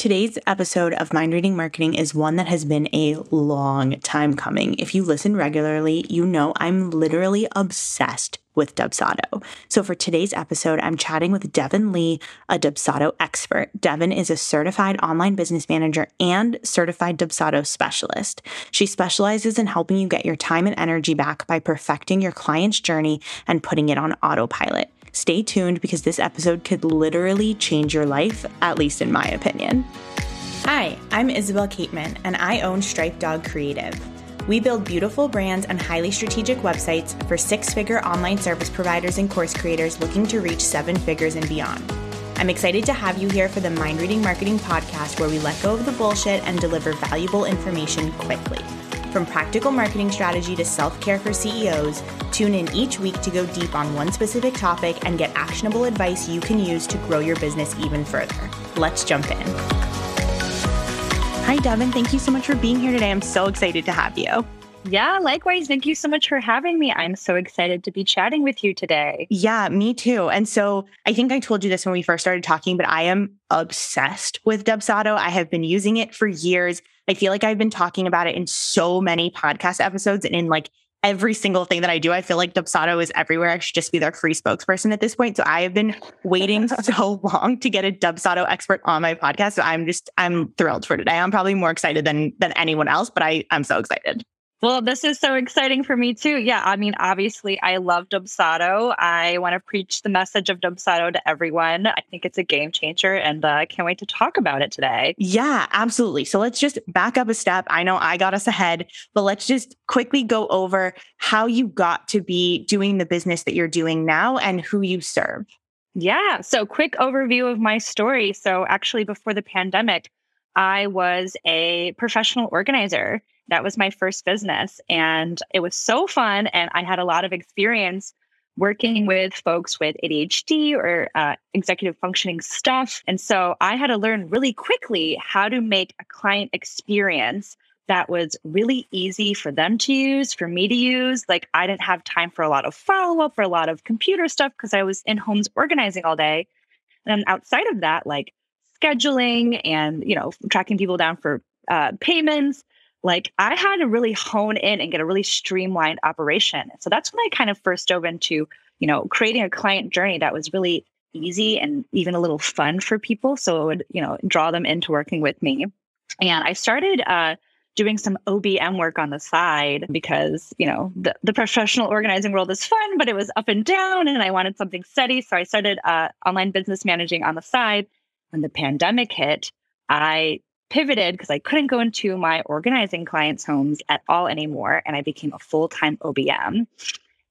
Today's episode of Mind Reading Marketing is one that has been a long time coming. If you listen regularly, you know I'm literally obsessed with Dubsado. So for today's episode, I'm chatting with Devin Lee, a Dubsado expert. Devin is a certified online business manager and certified Dubsado specialist. She specializes in helping you get your time and energy back by perfecting your client's journey and putting it on autopilot. Stay tuned because this episode could literally change your life, at least in my opinion. Hi, I'm Isabel Cateman, and I own Stripe Dog Creative. We build beautiful brands and highly strategic websites for six figure online service providers and course creators looking to reach seven figures and beyond. I'm excited to have you here for the Mind Reading Marketing Podcast, where we let go of the bullshit and deliver valuable information quickly. From practical marketing strategy to self care for CEOs, tune in each week to go deep on one specific topic and get actionable advice you can use to grow your business even further. Let's jump in. Hi, Devin. Thank you so much for being here today. I'm so excited to have you. Yeah, likewise. Thank you so much for having me. I'm so excited to be chatting with you today. Yeah, me too. And so I think I told you this when we first started talking, but I am obsessed with Dubsado. I have been using it for years. I feel like I've been talking about it in so many podcast episodes and in like every single thing that I do. I feel like Dubsado is everywhere. I should just be their free spokesperson at this point. So I have been waiting so long to get a Dubsado expert on my podcast. So I'm just I'm thrilled for today. I'm probably more excited than than anyone else, but I I'm so excited. Well, this is so exciting for me too. Yeah, I mean, obviously, I love Dubsado. I want to preach the message of Dubsado to everyone. I think it's a game changer, and I uh, can't wait to talk about it today. Yeah, absolutely. So let's just back up a step. I know I got us ahead, but let's just quickly go over how you got to be doing the business that you're doing now and who you serve. Yeah. So, quick overview of my story. So, actually, before the pandemic, I was a professional organizer that was my first business. And it was so fun. And I had a lot of experience working with folks with ADHD or uh, executive functioning stuff. And so I had to learn really quickly how to make a client experience that was really easy for them to use, for me to use. Like I didn't have time for a lot of follow up or a lot of computer stuff because I was in homes organizing all day. And outside of that, like scheduling and, you know, tracking people down for uh, payments like I had to really hone in and get a really streamlined operation. So that's when I kind of first dove into, you know, creating a client journey that was really easy and even a little fun for people. So it would, you know, draw them into working with me. And I started uh, doing some OBM work on the side because, you know, the, the professional organizing world is fun, but it was up and down and I wanted something steady. So I started uh, online business managing on the side. When the pandemic hit, I pivoted because I couldn't go into my organizing clients' homes at all anymore. And I became a full time OBM.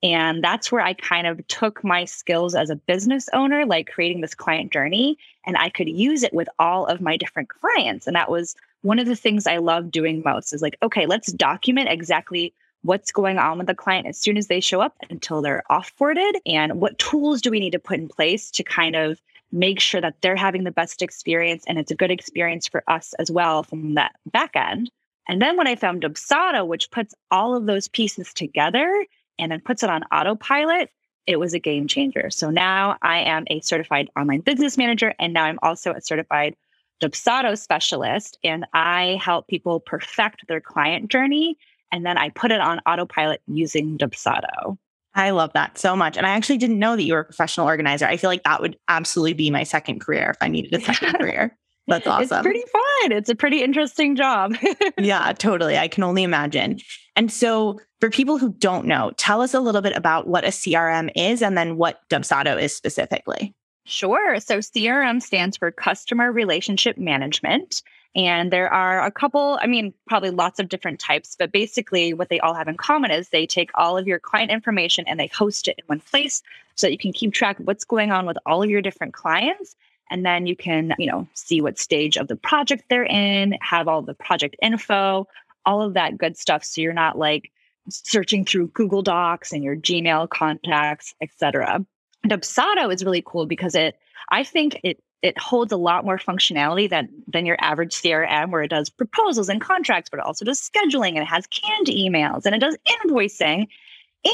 And that's where I kind of took my skills as a business owner, like creating this client journey, and I could use it with all of my different clients. And that was one of the things I love doing most is like, okay, let's document exactly what's going on with the client as soon as they show up until they're offboarded and what tools do we need to put in place to kind of make sure that they're having the best experience and it's a good experience for us as well from that back end. And then when I found Dubsado, which puts all of those pieces together and then puts it on autopilot, it was a game changer. So now I am a certified online business manager, and now I'm also a certified Dubsado specialist, and I help people perfect their client journey. And then I put it on autopilot using Dubsado. I love that so much. And I actually didn't know that you were a professional organizer. I feel like that would absolutely be my second career if I needed a second career. That's awesome. It's pretty fun. It's a pretty interesting job. yeah, totally. I can only imagine. And so, for people who don't know, tell us a little bit about what a CRM is and then what Dubsado is specifically. Sure. So, CRM stands for Customer Relationship Management. And there are a couple, I mean, probably lots of different types, but basically what they all have in common is they take all of your client information and they host it in one place so that you can keep track of what's going on with all of your different clients. And then you can, you know, see what stage of the project they're in, have all the project info, all of that good stuff. So you're not like searching through Google Docs and your Gmail contacts, etc. Dubsado is really cool because it, I think it it holds a lot more functionality than than your average CRM where it does proposals and contracts, but it also does scheduling and it has canned emails and it does invoicing.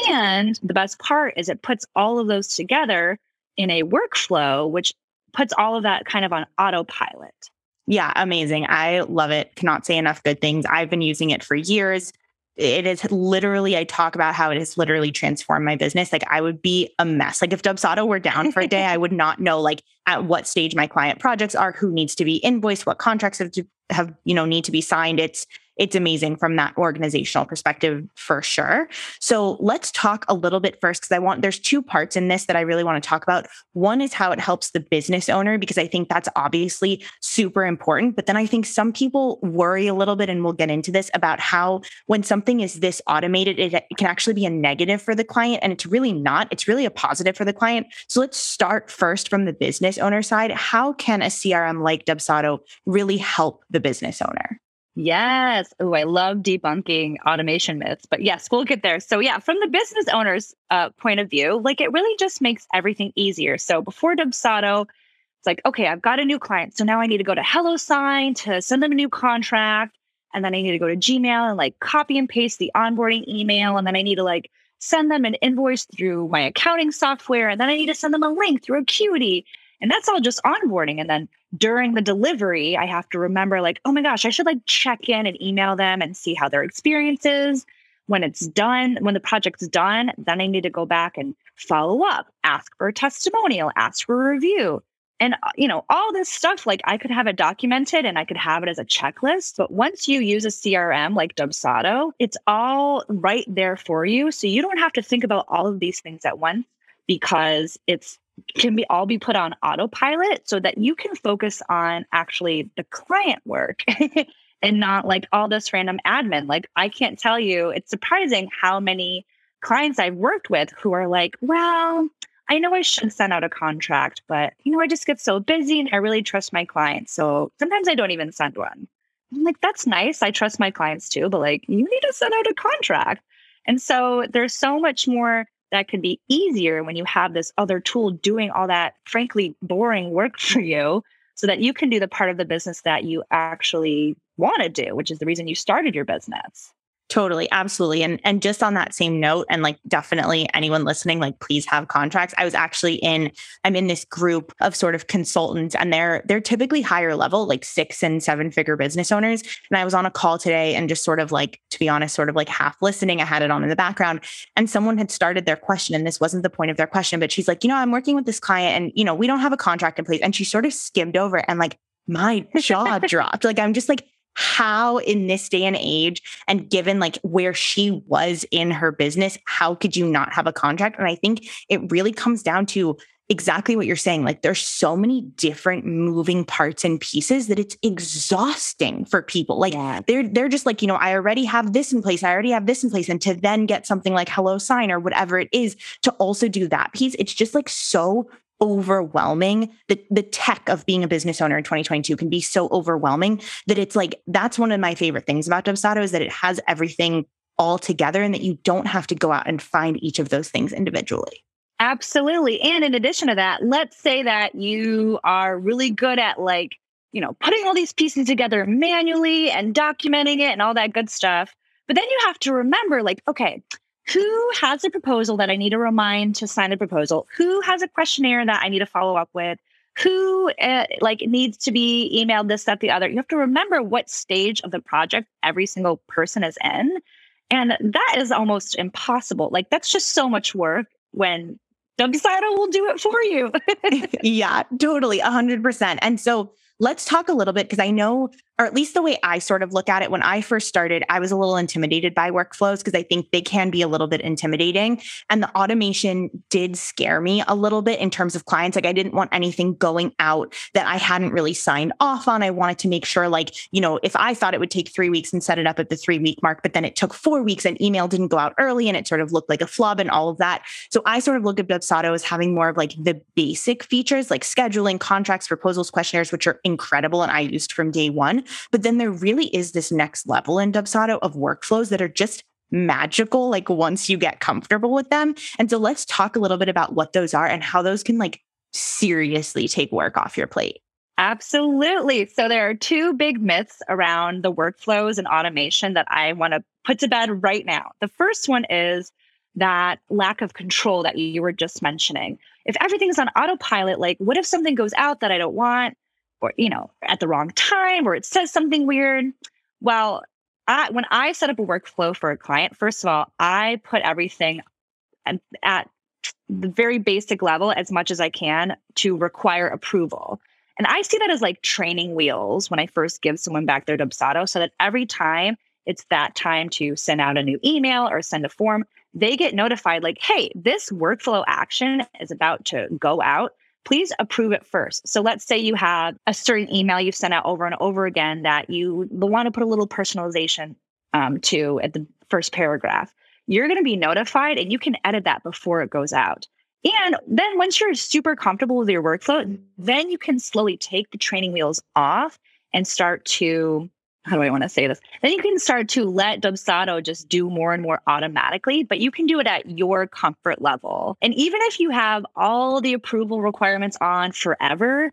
And the best part is it puts all of those together in a workflow, which puts all of that kind of on autopilot. Yeah, amazing. I love it. Cannot say enough good things. I've been using it for years. It is literally, I talk about how it has literally transformed my business. Like I would be a mess. Like if Dubsado were down for a day, I would not know like at what stage my client projects are, who needs to be invoiced, what contracts have to have, you know, need to be signed. It's it's amazing from that organizational perspective for sure. So let's talk a little bit first because I want there's two parts in this that I really want to talk about. One is how it helps the business owner because I think that's obviously super important. But then I think some people worry a little bit, and we'll get into this about how when something is this automated, it, it can actually be a negative for the client. And it's really not, it's really a positive for the client. So let's start first from the business owner side. How can a CRM like Dubsado really help the business owner? Yes. Oh, I love debunking automation myths. But yes, we'll get there. So, yeah, from the business owner's uh, point of view, like it really just makes everything easier. So, before Dubsado, it's like, okay, I've got a new client. So now I need to go to HelloSign to send them a new contract. And then I need to go to Gmail and like copy and paste the onboarding email. And then I need to like send them an invoice through my accounting software. And then I need to send them a link through Acuity. And that's all just onboarding. And then during the delivery, I have to remember, like, oh my gosh, I should like check in and email them and see how their experience is. When it's done, when the project's done, then I need to go back and follow up, ask for a testimonial, ask for a review. And, uh, you know, all this stuff, like I could have it documented and I could have it as a checklist. But once you use a CRM like Dubsado, it's all right there for you. So you don't have to think about all of these things at once because it's can be all be put on autopilot so that you can focus on actually the client work and not like all this random admin. Like I can't tell you, it's surprising how many clients I've worked with who are like, well, I know I should send out a contract, but you know, I just get so busy and I really trust my clients. So sometimes I don't even send one. I'm like, that's nice. I trust my clients too, but like, you need to send out a contract. And so there's so much more that could be easier when you have this other tool doing all that, frankly, boring work for you so that you can do the part of the business that you actually want to do, which is the reason you started your business. Totally, absolutely. And and just on that same note and like definitely anyone listening like please have contracts. I was actually in I'm in this group of sort of consultants and they're they're typically higher level like 6 and 7 figure business owners and I was on a call today and just sort of like to be honest sort of like half listening. I had it on in the background and someone had started their question and this wasn't the point of their question but she's like, "You know, I'm working with this client and you know, we don't have a contract in place." And she sort of skimmed over and like my jaw dropped. Like I'm just like how in this day and age and given like where she was in her business how could you not have a contract and i think it really comes down to exactly what you're saying like there's so many different moving parts and pieces that it's exhausting for people like yeah. they're they're just like you know i already have this in place i already have this in place and to then get something like HelloSign or whatever it is to also do that piece it's just like so overwhelming. The the tech of being a business owner in 2022 can be so overwhelming that it's like that's one of my favorite things about Dubsado is that it has everything all together and that you don't have to go out and find each of those things individually. Absolutely. And in addition to that, let's say that you are really good at like, you know, putting all these pieces together manually and documenting it and all that good stuff. But then you have to remember like, okay, who has a proposal that I need to remind to sign a proposal? Who has a questionnaire that I need to follow up with? Who uh, like needs to be emailed this, that, the other? You have to remember what stage of the project every single person is in. And that is almost impossible. Like that's just so much work when Dubsado will do it for you. yeah, totally. A hundred percent. And so let's talk a little bit because I know or at least the way I sort of look at it when I first started, I was a little intimidated by workflows because I think they can be a little bit intimidating. And the automation did scare me a little bit in terms of clients. Like I didn't want anything going out that I hadn't really signed off on. I wanted to make sure, like, you know, if I thought it would take three weeks and set it up at the three week mark, but then it took four weeks and email didn't go out early and it sort of looked like a flub and all of that. So I sort of look at Dubsado as having more of like the basic features like scheduling, contracts, proposals, questionnaires, which are incredible and I used from day one. But then there really is this next level in Dubsado of workflows that are just magical, like once you get comfortable with them. And so let's talk a little bit about what those are and how those can like seriously take work off your plate. Absolutely. So there are two big myths around the workflows and automation that I want to put to bed right now. The first one is that lack of control that you were just mentioning. If everything's on autopilot, like what if something goes out that I don't want? Or, you know, at the wrong time or it says something weird. Well, I, when I set up a workflow for a client, first of all, I put everything at, the very basic level as much as I can to require approval. And I see that as like training wheels when I first give someone back their Dubsado so that every time it's that time to send out a new email or send a form, they get notified like, hey, this workflow action is about to go out. Please approve it first. So let's say you have a certain email you've sent out over and over again that you want to put a little personalization um, to at the first paragraph. You're going to be notified and you can edit that before it goes out. And then once you're super comfortable with your workflow, then you can slowly take the training wheels off and start to how do I want to say this? Then you can start to let Dubsado just do more and more automatically, but you can do it at your comfort level. And even if you have all the approval requirements on forever,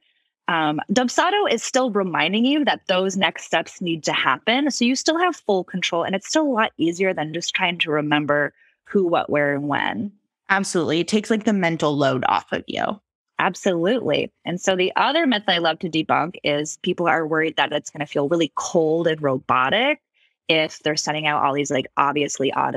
um, Dubsado is still reminding you that those next steps need to happen. So you still have full control, and it's still a lot easier than just trying to remember who, what, where, and when. Absolutely. It takes like the mental load off of you. Absolutely. And so the other myth I love to debunk is people are worried that it's going to feel really cold and robotic if they're sending out all these like obviously uh,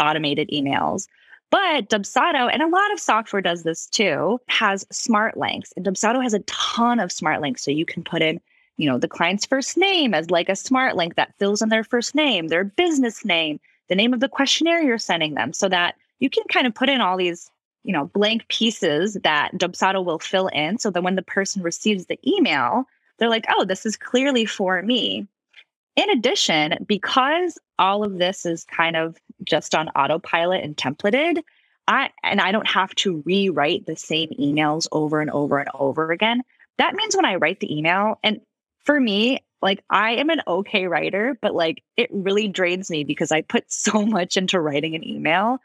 automated emails. But Dubsado, and a lot of software does this too, has smart links. And Dubsado has a ton of smart links. So you can put in, you know, the client's first name as like a smart link that fills in their first name, their business name, the name of the questionnaire you're sending them, so that you can kind of put in all these you know, blank pieces that Dubsado will fill in so that when the person receives the email, they're like, oh, this is clearly for me. In addition, because all of this is kind of just on autopilot and templated, I and I don't have to rewrite the same emails over and over and over again. That means when I write the email, and for me, like I am an okay writer, but like it really drains me because I put so much into writing an email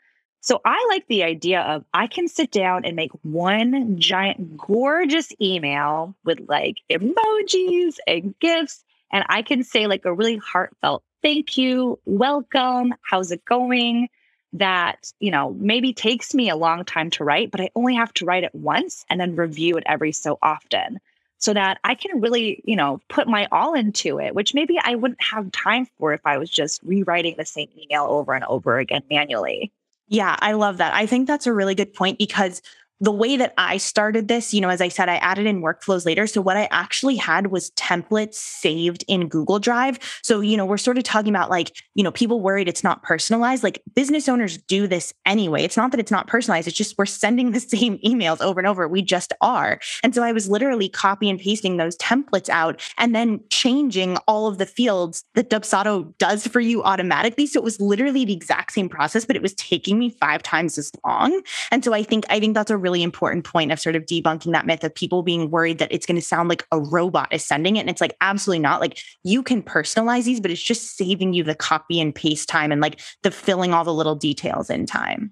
so I like the idea of I can sit down and make one giant gorgeous email with like emojis and gifts. And I can say like a really heartfelt thank you, welcome, how's it going? That, you know, maybe takes me a long time to write, but I only have to write it once and then review it every so often so that I can really, you know, put my all into it, which maybe I wouldn't have time for if I was just rewriting the same email over and over again manually. Yeah, I love that. I think that's a really good point because the way that I started this, you know, as I said, I added in workflows later. So what I actually had was templates saved in Google Drive. So, you know, we're sort of talking about like, you know, people worried it's not personalized. Like business owners do this anyway. It's not that it's not personalized. It's just we're sending the same emails over and over. We just are. And so I was literally copy and pasting those templates out and then changing all of the fields that Dubsado does for you automatically. So it was literally the exact same process, but it was taking me five times as long. And so I think, I think that's a really important point of sort of debunking that myth of people being worried that it's going to sound like a robot is sending it. And it's like, absolutely not. Like you can personalize these, but it's just saving you the copy and paste time and like the filling all the little details in time.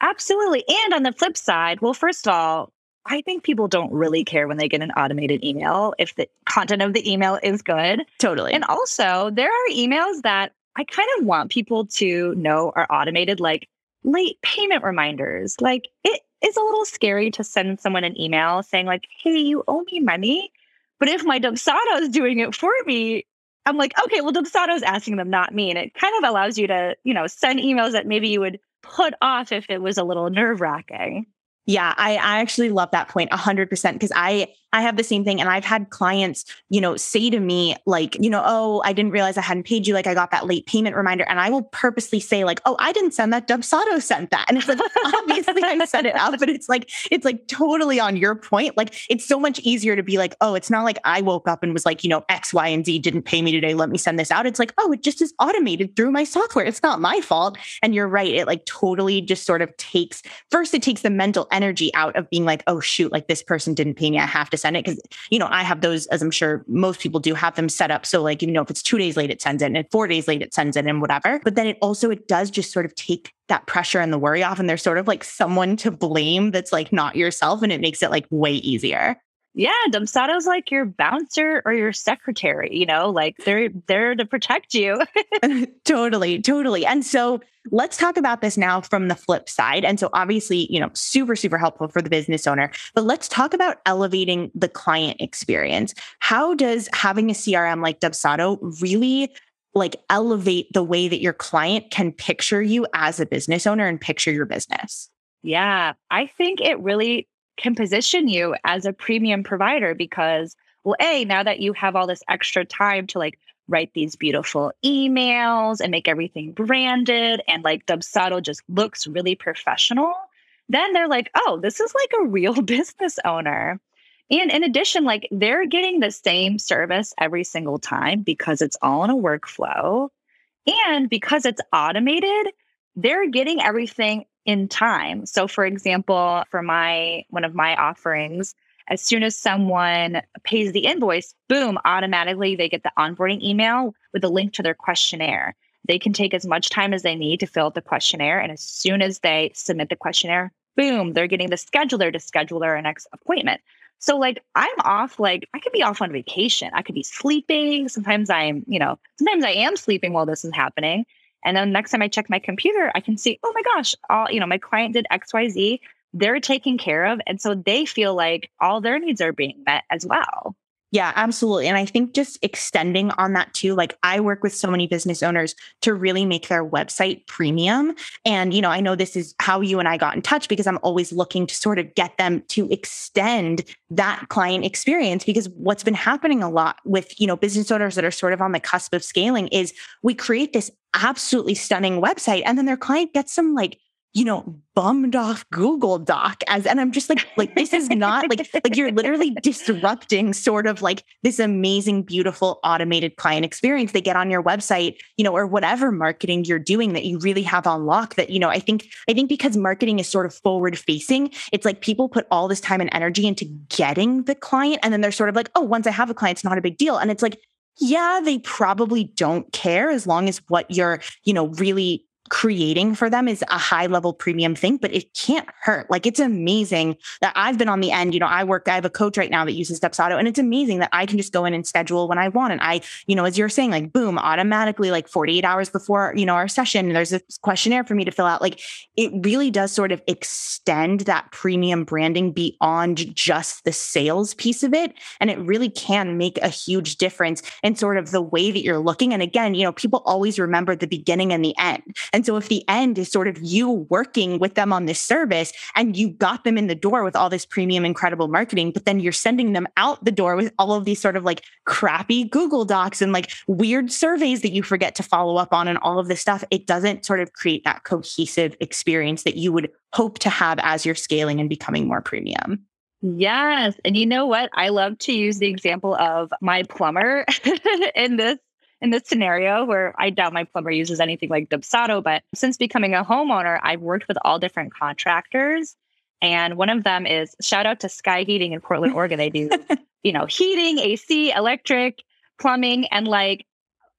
Absolutely. And on the flip side, well, first of all, I think people don't really care when they get an automated email if the content of the email is good. Totally. And also, there are emails that I kind of want people to know are automated, like late payment reminders. Like it it's a little scary to send someone an email saying like, "Hey, you owe me money." But if my Dubsado is doing it for me, I'm like, okay, well, Dubsado is asking them, not me. And it kind of allows you to, you know, send emails that maybe you would put off if it was a little nerve wracking. Yeah, I, I actually love that point 100% because I I have the same thing. And I've had clients, you know, say to me, like, you know, oh, I didn't realize I hadn't paid you. Like, I got that late payment reminder. And I will purposely say, like, oh, I didn't send that. Dubsado sent that. And it's like, obviously I set it up, but it's like, it's like totally on your point. Like, it's so much easier to be like, oh, it's not like I woke up and was like, you know, X, Y, and Z didn't pay me today. Let me send this out. It's like, oh, it just is automated through my software. It's not my fault. And you're right. It like totally just sort of takes, first, it takes the mental energy out of being like, oh, shoot, like this person didn't pay me. I have to send it. Cause, you know, I have those, as I'm sure most people do have them set up. So like, you know, if it's two days late, it sends it and four days late, it sends it and whatever. But then it also, it does just sort of take that pressure and the worry off. And there's sort of like someone to blame that's like not yourself. And it makes it like way easier. Yeah, Dubsado's like your bouncer or your secretary, you know, like they're there to protect you. totally, totally. And so let's talk about this now from the flip side. And so obviously, you know, super, super helpful for the business owner. But let's talk about elevating the client experience. How does having a CRM like Dubsado really like elevate the way that your client can picture you as a business owner and picture your business? Yeah, I think it really can position you as a premium provider because, well, A, now that you have all this extra time to like write these beautiful emails and make everything branded and like Dubsado just looks really professional, then they're like, oh, this is like a real business owner. And in addition, like they're getting the same service every single time because it's all in a workflow. And because it's automated, they're getting everything in time. So for example, for my one of my offerings, as soon as someone pays the invoice, boom, automatically they get the onboarding email with a link to their questionnaire. They can take as much time as they need to fill out the questionnaire. And as soon as they submit the questionnaire, boom, they're getting the scheduler to schedule their next appointment. So, like, I'm off, like, I could be off on vacation. I could be sleeping. Sometimes I'm, you know, sometimes I am sleeping while this is happening. And then next time I check my computer, I can see, oh my gosh, all, you know, my client did XYZ. They're taken care of. And so they feel like all their needs are being met as well. Yeah, absolutely. And I think just extending on that too, like I work with so many business owners to really make their website premium. And, you know, I know this is how you and I got in touch because I'm always looking to sort of get them to extend that client experience because what's been happening a lot with, you know, business owners that are sort of on the cusp of scaling is we create this absolutely stunning website and then their client gets some like you know, bummed off Google Doc as, and I'm just like, like, this is not like, like you're literally disrupting sort of like this amazing, beautiful automated client experience they get on your website, you know, or whatever marketing you're doing that you really have on lock that, you know, I think, I think because marketing is sort of forward facing, it's like people put all this time and energy into getting the client. And then they're sort of like, oh, once I have a client, it's not a big deal. And it's like, yeah, they probably don't care as long as what you're, you know, really creating for them is a high level premium thing, but it can't hurt. Like it's amazing that I've been on the end. You know, I work, I have a coach right now that uses Dubsado, and it's amazing that I can just go in and schedule when I want. And I, you know, as you're saying, like boom, automatically, like 48 hours before, you know, our session, there's a questionnaire for me to fill out. Like it really does sort of extend that premium branding beyond just the sales piece of it. And it really can make a huge difference in sort of the way that you're looking. And again, you know, people always remember the beginning and the end. And and so if the end is sort of you working with them on this service and you got them in the door with all this premium, incredible marketing, but then you're sending them out the door with all of these sort of like crappy Google Docs and like weird surveys that you forget to follow up on and all of this stuff, it doesn't sort of create that cohesive experience that you would hope to have as you're scaling and becoming more premium. Yes. And you know what? I love to use the example of my plumber in this in this scenario where I doubt my plumber uses anything like Dubsado, but since becoming a homeowner, I've worked with all different contractors. And one of them is shout out to Sky Heating in Portland, Oregon. They do, you know, heating, AC, electric, plumbing, and like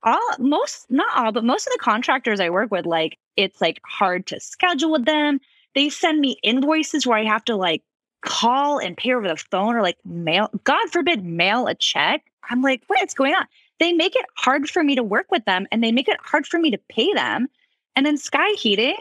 all most, not all, but most of the contractors I work with, like it's like hard to schedule with them. They send me invoices where I have to like call and pay over the phone or like mail, God forbid, mail a check. I'm like, what's going on? They make it hard for me to work with them and they make it hard for me to pay them. And then Sky Heating,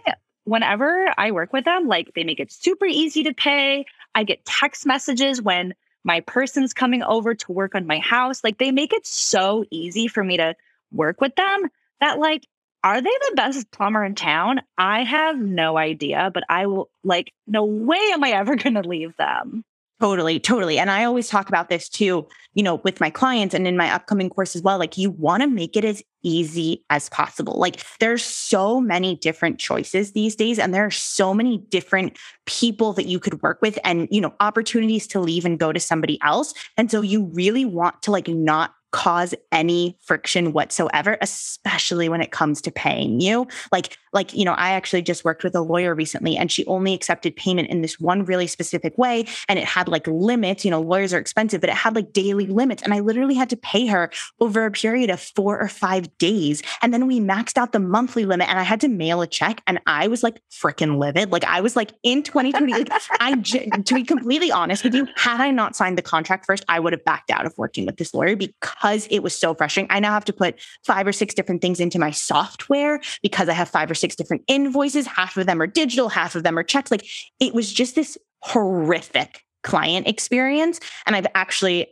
whenever I work with them, like they make it super easy to pay. I get text messages when my person's coming over to work on my house. Like they make it so easy for me to work with them that like are they the best plumber in town? I have no idea, but I will like no way am I ever going to leave them. Totally, totally. And I always talk about this too, you know, with my clients and in my upcoming course as well. Like, you want to make it as easy as possible. Like, there's so many different choices these days, and there are so many different people that you could work with and, you know, opportunities to leave and go to somebody else. And so, you really want to like not cause any friction whatsoever, especially when it comes to paying you. Like, like, you know, I actually just worked with a lawyer recently and she only accepted payment in this one really specific way. And it had like limits, you know, lawyers are expensive, but it had like daily limits. And I literally had to pay her over a period of four or five days. And then we maxed out the monthly limit and I had to mail a check. And I was like freaking livid. Like I was like in 2020, like I, to be completely honest with you, had I not signed the contract first, I would have backed out of working with this lawyer because it was so frustrating. I now have to put five or six different things into my software because I have five or six different invoices. Half of them are digital, half of them are checks. Like it was just this horrific client experience. And I've actually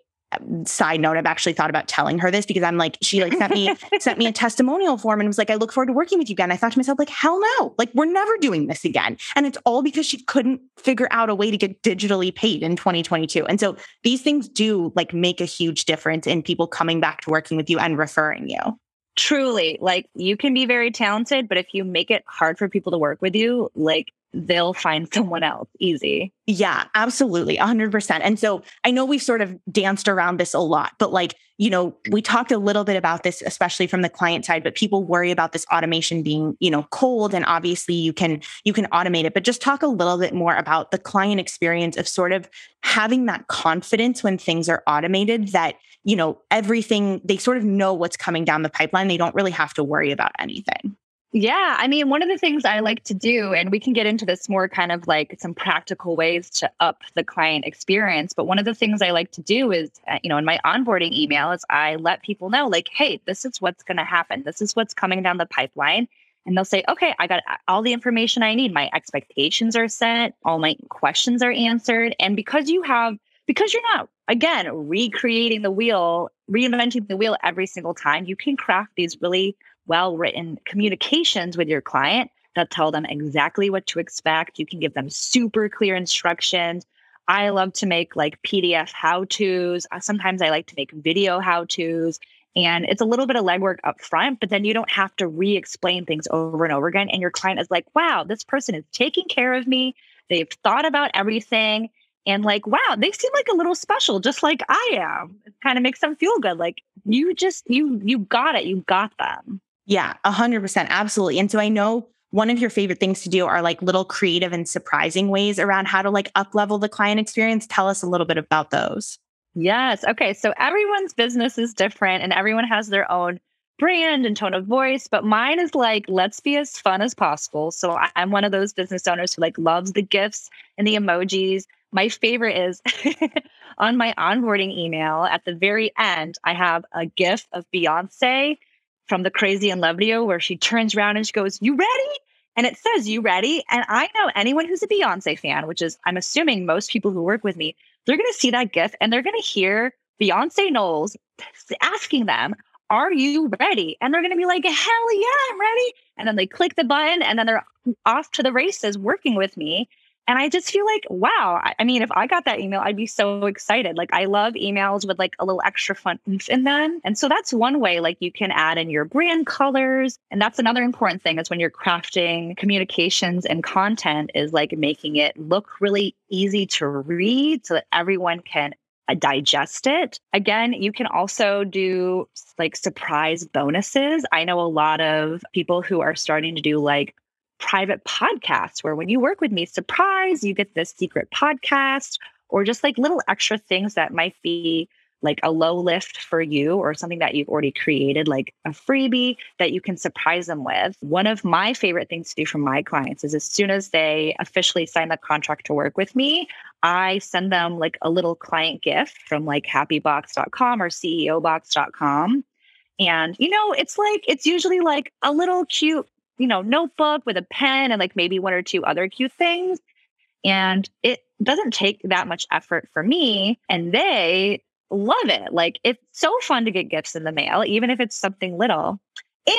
side note i've actually thought about telling her this because i'm like she like sent me sent me a testimonial form and was like i look forward to working with you again. I thought to myself like hell no. Like we're never doing this again. And it's all because she couldn't figure out a way to get digitally paid in 2022 and so these things do like make a huge difference in people coming back to working with you and referring you. Truly. Like you can be very talented but if you make it hard for people to work with you like they'll find someone else easy. Yeah, absolutely. 100%. And so I know we've sort of danced around this a lot, but like, you know, we talked a little bit about this, especially from the client side, but people worry about this automation being, you know, cold and obviously you can, you can automate it, but just talk a little bit more about the client experience of sort of having that confidence when things are automated that, you know, everything, they sort of know what's coming down the pipeline. They don't really have to worry about anything. Yeah. I mean, one of the things I like to do, and we can get into this more kind of like some practical ways to up the client experience. But one of the things I like to do is, uh, you know, in my onboarding email, is I let people know, like, hey, this is what's going to happen. This is what's coming down the pipeline. And they'll say, okay, I got all the information I need. My expectations are set, all my questions are answered. And because you have, because you're not, again, recreating the wheel, reinventing the wheel every single time, you can craft these really well written communications with your client that tell them exactly what to expect. You can give them super clear instructions. I love to make like PDF how to's. Sometimes I like to make video how to's. And it's a little bit of legwork up front, but then you don't have to re explain things over and over again. And your client is like, wow, this person is taking care of me. They've thought about everything. And like, wow, they seem like a little special, just like I am. It kind of makes them feel good. Like you just, you, you got it. You got them. Yeah, 100%. Absolutely. And so I know one of your favorite things to do are like little creative and surprising ways around how to like up level the client experience. Tell us a little bit about those. Yes. Okay. So everyone's business is different and everyone has their own brand and tone of voice, but mine is like, let's be as fun as possible. So I'm one of those business owners who like loves the gifts and the emojis. My favorite is on my onboarding email at the very end, I have a GIF of Beyonce from the Crazy in Love video where she turns around and she goes, You ready? And it says, You ready? And I know anyone who's a Beyonce fan, which is, I'm assuming most people who work with me, they're going to see that GIF and they're going to hear Beyonce Knowles asking them, Are you ready? And they're going to be like, Hell yeah, I'm ready. And then they click the button and then they're off to the races working with me. And I just feel like, wow. I mean, if I got that email, I'd be so excited. Like, I love emails with like a little extra fun in them. And so that's one way, like, you can add in your brand colors. And that's another important thing is when you're crafting communications and content, is like making it look really easy to read so that everyone can uh, digest it. Again, you can also do like surprise bonuses. I know a lot of people who are starting to do like private podcasts where when you work with me, surprise, you get this secret podcast or just like little extra things that might be like a low lift for you or something that you've already created, like a freebie that you can surprise them with. One of my favorite things to do for my clients is as soon as they officially sign the contract to work with me, I send them like a little client gift from like happybox.com or ceobox.com. And, you know, it's like, it's usually like a little cute you know, notebook with a pen and like maybe one or two other cute things. And it doesn't take that much effort for me. And they love it. Like it's so fun to get gifts in the mail, even if it's something little.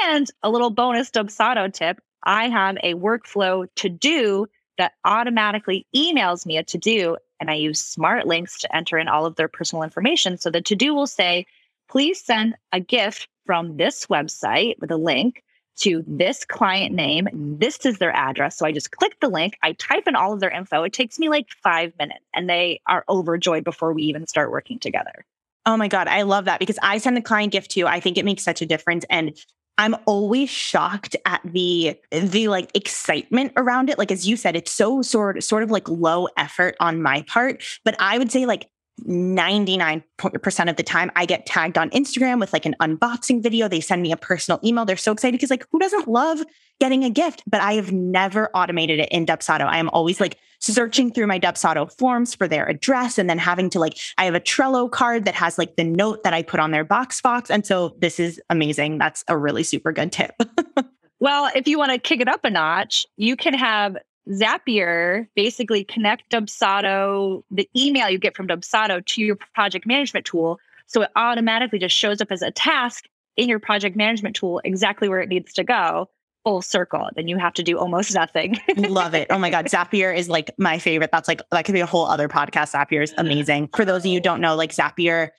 And a little bonus Dubsado tip I have a workflow to do that automatically emails me a to do. And I use smart links to enter in all of their personal information. So the to do will say, please send a gift from this website with a link to this client name. This is their address. So I just click the link, I type in all of their info. It takes me like five minutes and they are overjoyed before we even start working together. Oh my God. I love that because I send the client gift too. I think it makes such a difference. And I'm always shocked at the the like excitement around it. Like as you said, it's so sort sort of like low effort on my part, but I would say like 99% of the time I get tagged on Instagram with like an unboxing video. They send me a personal email. They're so excited because like who doesn't love getting a gift? But I have never automated it in Dubsado. I am always like searching through my Dubsado forms for their address and then having to like I have a Trello card that has like the note that I put on their box box. And so this is amazing. That's a really super good tip. well, if you want to kick it up a notch, you can have Zapier basically connect Dubsado, the email you get from Dubsado to your project management tool. So it automatically just shows up as a task in your project management tool exactly where it needs to go full circle. Then you have to do almost nothing. Love it. Oh my God. Zapier is like my favorite. That's like, that could be a whole other podcast. Zapier is amazing. For those of you don't know, like Zapier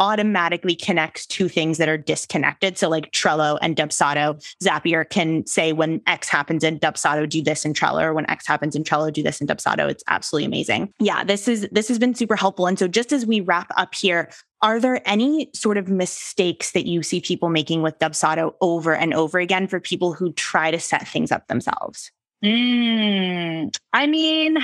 automatically connects two things that are disconnected. So like Trello and Dubsado, Zapier can say when X happens in Dubsado, do this in Trello, or when X happens in Trello, do this in Dubsado. It's absolutely amazing. Yeah, this is this has been super helpful. And so just as we wrap up here, are there any sort of mistakes that you see people making with Dubsado over and over again for people who try to set things up themselves? Mm, I mean,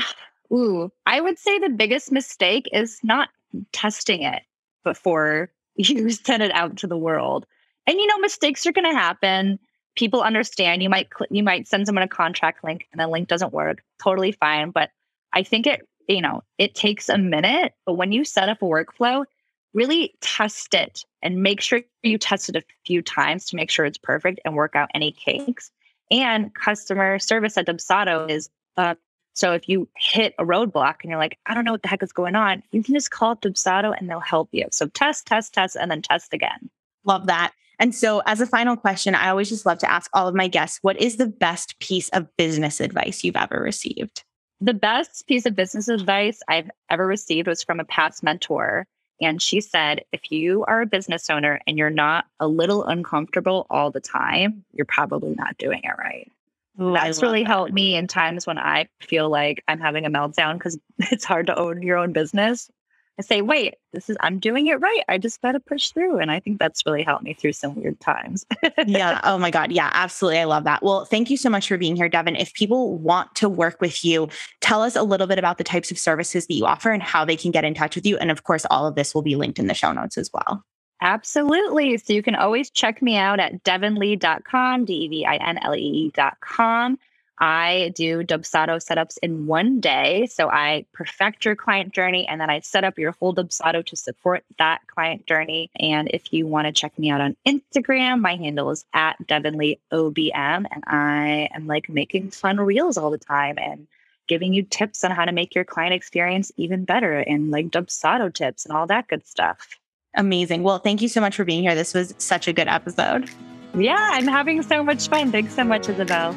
ooh, I would say the biggest mistake is not testing it before you send it out to the world. And you know, mistakes are going to happen. People understand. You might cl- you might send someone a contract link and the link doesn't work. Totally fine. But I think it you know it takes a minute. But when you set up a workflow, really test it and make sure you test it a few times to make sure it's perfect and work out any kinks. And customer service at Dubsado is uh, so if you hit a roadblock and you're like, I don't know what the heck is going on, you can just call Dubsado and they'll help you. So test, test, test, and then test again. Love that. And so, as a final question, I always just love to ask all of my guests what is the best piece of business advice you've ever received? The best piece of business advice I've ever received was from a past mentor. And she said, if you are a business owner and you're not a little uncomfortable all the time, you're probably not doing it right. That's really that. helped me in times when I feel like I'm having a meltdown because it's hard to own your own business. I say, wait, this is, I'm doing it right. I just got to push through. And I think that's really helped me through some weird times. yeah. Oh my God. Yeah, absolutely. I love that. Well, thank you so much for being here, Devin. If people want to work with you, tell us a little bit about the types of services that you offer and how they can get in touch with you. And of course, all of this will be linked in the show notes as well. Absolutely. So you can always check me out at devinlee.com, D E V I N L E E.com. I do Dubsado setups in one day. So I perfect your client journey and then I set up your whole Dubsado to support that client journey. And if you want to check me out on Instagram, my handle is at DevinLeeOBM. And I am like making fun reels all the time and giving you tips on how to make your client experience even better and like Dubsado tips and all that good stuff. Amazing. Well, thank you so much for being here. This was such a good episode. Yeah, I'm having so much fun. Thanks so much, Isabel.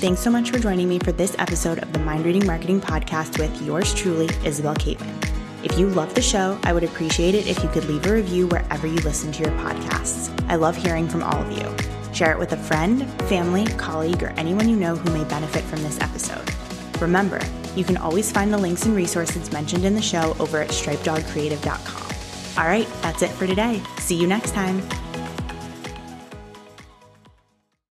Thanks so much for joining me for this episode of the Mind Reading Marketing Podcast with yours truly, Isabel Caitman. If you love the show, I would appreciate it if you could leave a review wherever you listen to your podcasts. I love hearing from all of you. Share it with a friend, family, colleague, or anyone you know who may benefit from this episode. Remember, you can always find the links and resources mentioned in the show over at stripedogcreative.com. All right, that's it for today. See you next time.